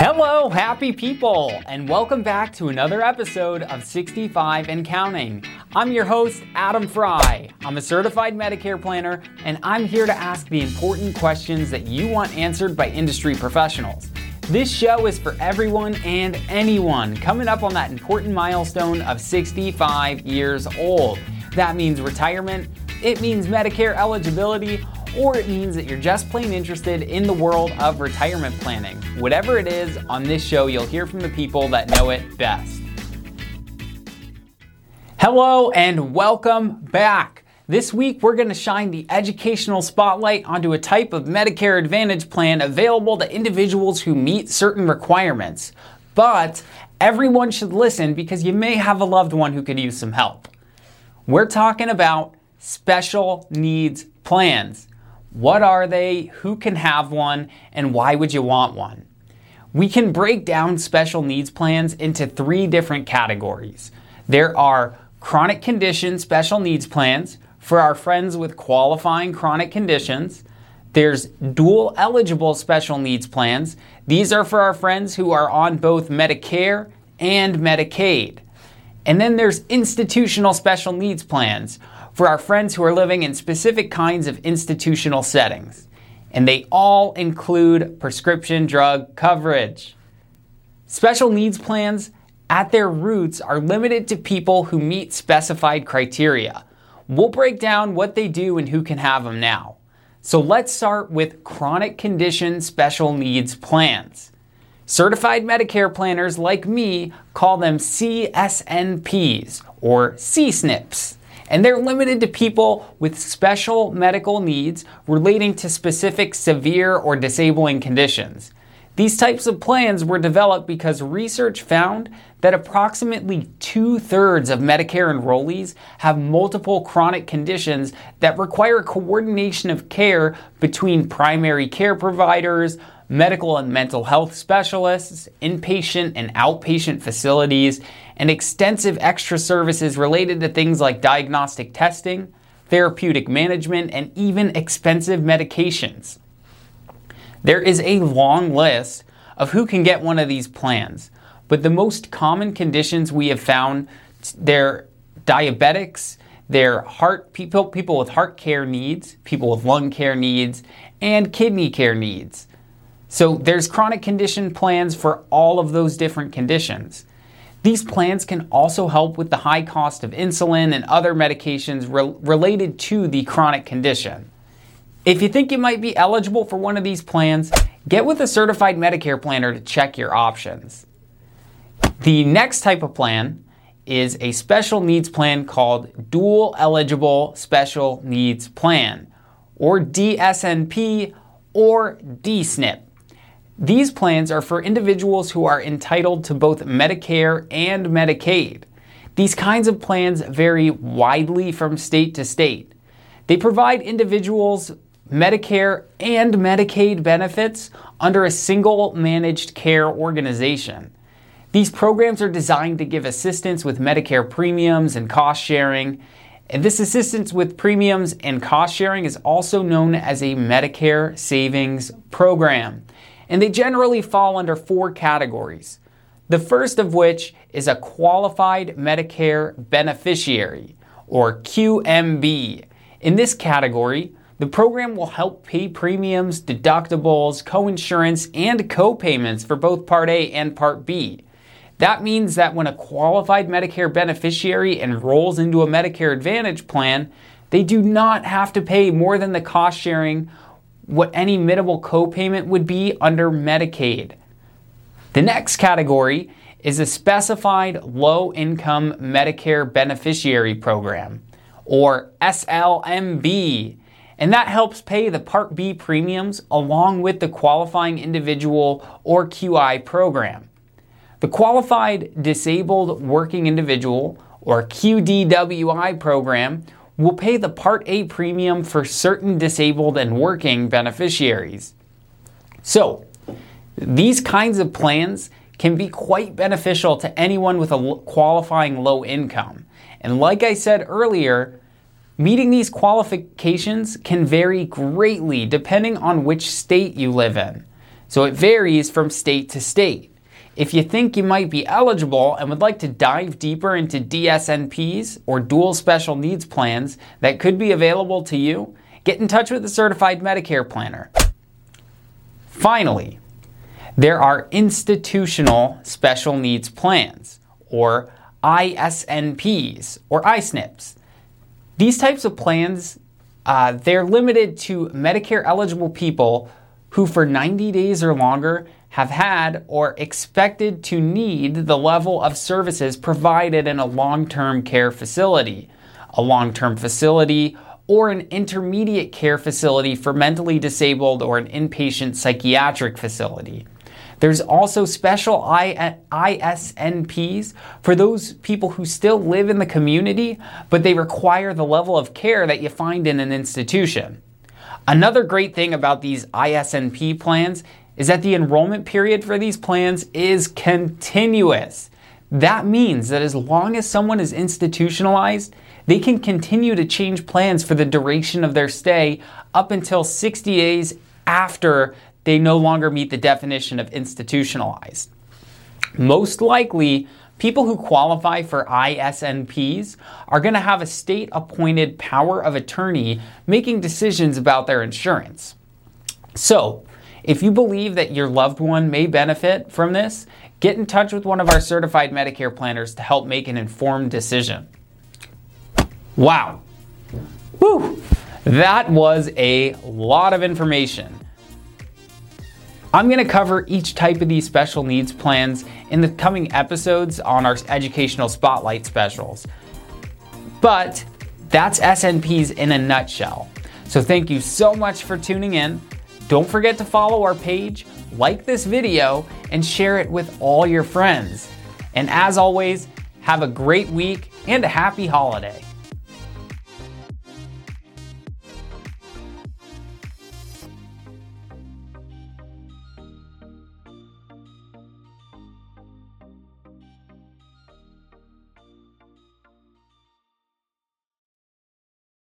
Hello, happy people, and welcome back to another episode of 65 and Counting. I'm your host, Adam Fry. I'm a certified Medicare planner, and I'm here to ask the important questions that you want answered by industry professionals. This show is for everyone and anyone coming up on that important milestone of 65 years old. That means retirement, it means Medicare eligibility, or it means that you're just plain interested in the world of retirement planning. Whatever it is, on this show, you'll hear from the people that know it best. Hello and welcome back. This week, we're going to shine the educational spotlight onto a type of Medicare Advantage plan available to individuals who meet certain requirements. But everyone should listen because you may have a loved one who could use some help. We're talking about special needs plans. What are they? Who can have one? And why would you want one? We can break down special needs plans into three different categories. There are chronic condition special needs plans for our friends with qualifying chronic conditions. There's dual eligible special needs plans. These are for our friends who are on both Medicare and Medicaid. And then there's institutional special needs plans for our friends who are living in specific kinds of institutional settings. And they all include prescription drug coverage. Special needs plans at their roots are limited to people who meet specified criteria. We'll break down what they do and who can have them now. So let's start with chronic condition special needs plans. Certified Medicare planners like me call them CSNPs or CSNPs and they're limited to people with special medical needs relating to specific severe or disabling conditions. These types of plans were developed because research found that approximately two thirds of Medicare enrollees have multiple chronic conditions that require coordination of care between primary care providers, medical and mental health specialists, inpatient and outpatient facilities, and extensive extra services related to things like diagnostic testing, therapeutic management, and even expensive medications. There is a long list of who can get one of these plans, but the most common conditions we have found they're diabetics, they're heart people people with heart care needs, people with lung care needs, and kidney care needs. So there's chronic condition plans for all of those different conditions. These plans can also help with the high cost of insulin and other medications re- related to the chronic condition. If you think you might be eligible for one of these plans, get with a certified Medicare planner to check your options. The next type of plan is a special needs plan called Dual Eligible Special Needs Plan, or DSNP or DSNP. These plans are for individuals who are entitled to both Medicare and Medicaid. These kinds of plans vary widely from state to state. They provide individuals Medicare and Medicaid benefits under a single managed care organization. These programs are designed to give assistance with Medicare premiums and cost sharing. And this assistance with premiums and cost sharing is also known as a Medicare Savings Program and they generally fall under four categories. The first of which is a qualified Medicare beneficiary, or QMB. In this category, the program will help pay premiums, deductibles, coinsurance, and copayments for both Part A and Part B. That means that when a qualified Medicare beneficiary enrolls into a Medicare Advantage plan, they do not have to pay more than the cost sharing what any minimal copayment would be under Medicaid. The next category is a specified low income Medicare beneficiary program, or SLMB, and that helps pay the Part B premiums along with the qualifying individual or QI program. The Qualified Disabled Working Individual, or QDWI program, will pay the Part A premium for certain disabled and working beneficiaries. So, these kinds of plans can be quite beneficial to anyone with a qualifying low income. And like I said earlier, meeting these qualifications can vary greatly depending on which state you live in. so it varies from state to state. If you think you might be eligible and would like to dive deeper into DSNPs or dual special needs plans that could be available to you, get in touch with a certified Medicare planner. Finally, there are institutional special needs plans, or ISNPs, or ISNPs. These types of plans, uh, they're limited to Medicare eligible people who for 90 days or longer have had or expected to need the level of services provided in a long term care facility, a long term facility, or an intermediate care facility for mentally disabled or an inpatient psychiatric facility. There's also special ISNPs for those people who still live in the community, but they require the level of care that you find in an institution. Another great thing about these ISNP plans is that the enrollment period for these plans is continuous. That means that as long as someone is institutionalized, they can continue to change plans for the duration of their stay up until 60 days after they no longer meet the definition of institutionalized. Most likely, people who qualify for ISNPs are going to have a state appointed power of attorney making decisions about their insurance. So, if you believe that your loved one may benefit from this, get in touch with one of our certified Medicare planners to help make an informed decision. Wow. Whew. That was a lot of information. I'm going to cover each type of these special needs plans in the coming episodes on our educational spotlight specials. But that's SNPs in a nutshell. So thank you so much for tuning in. Don't forget to follow our page, like this video, and share it with all your friends. And as always, have a great week and a happy holiday.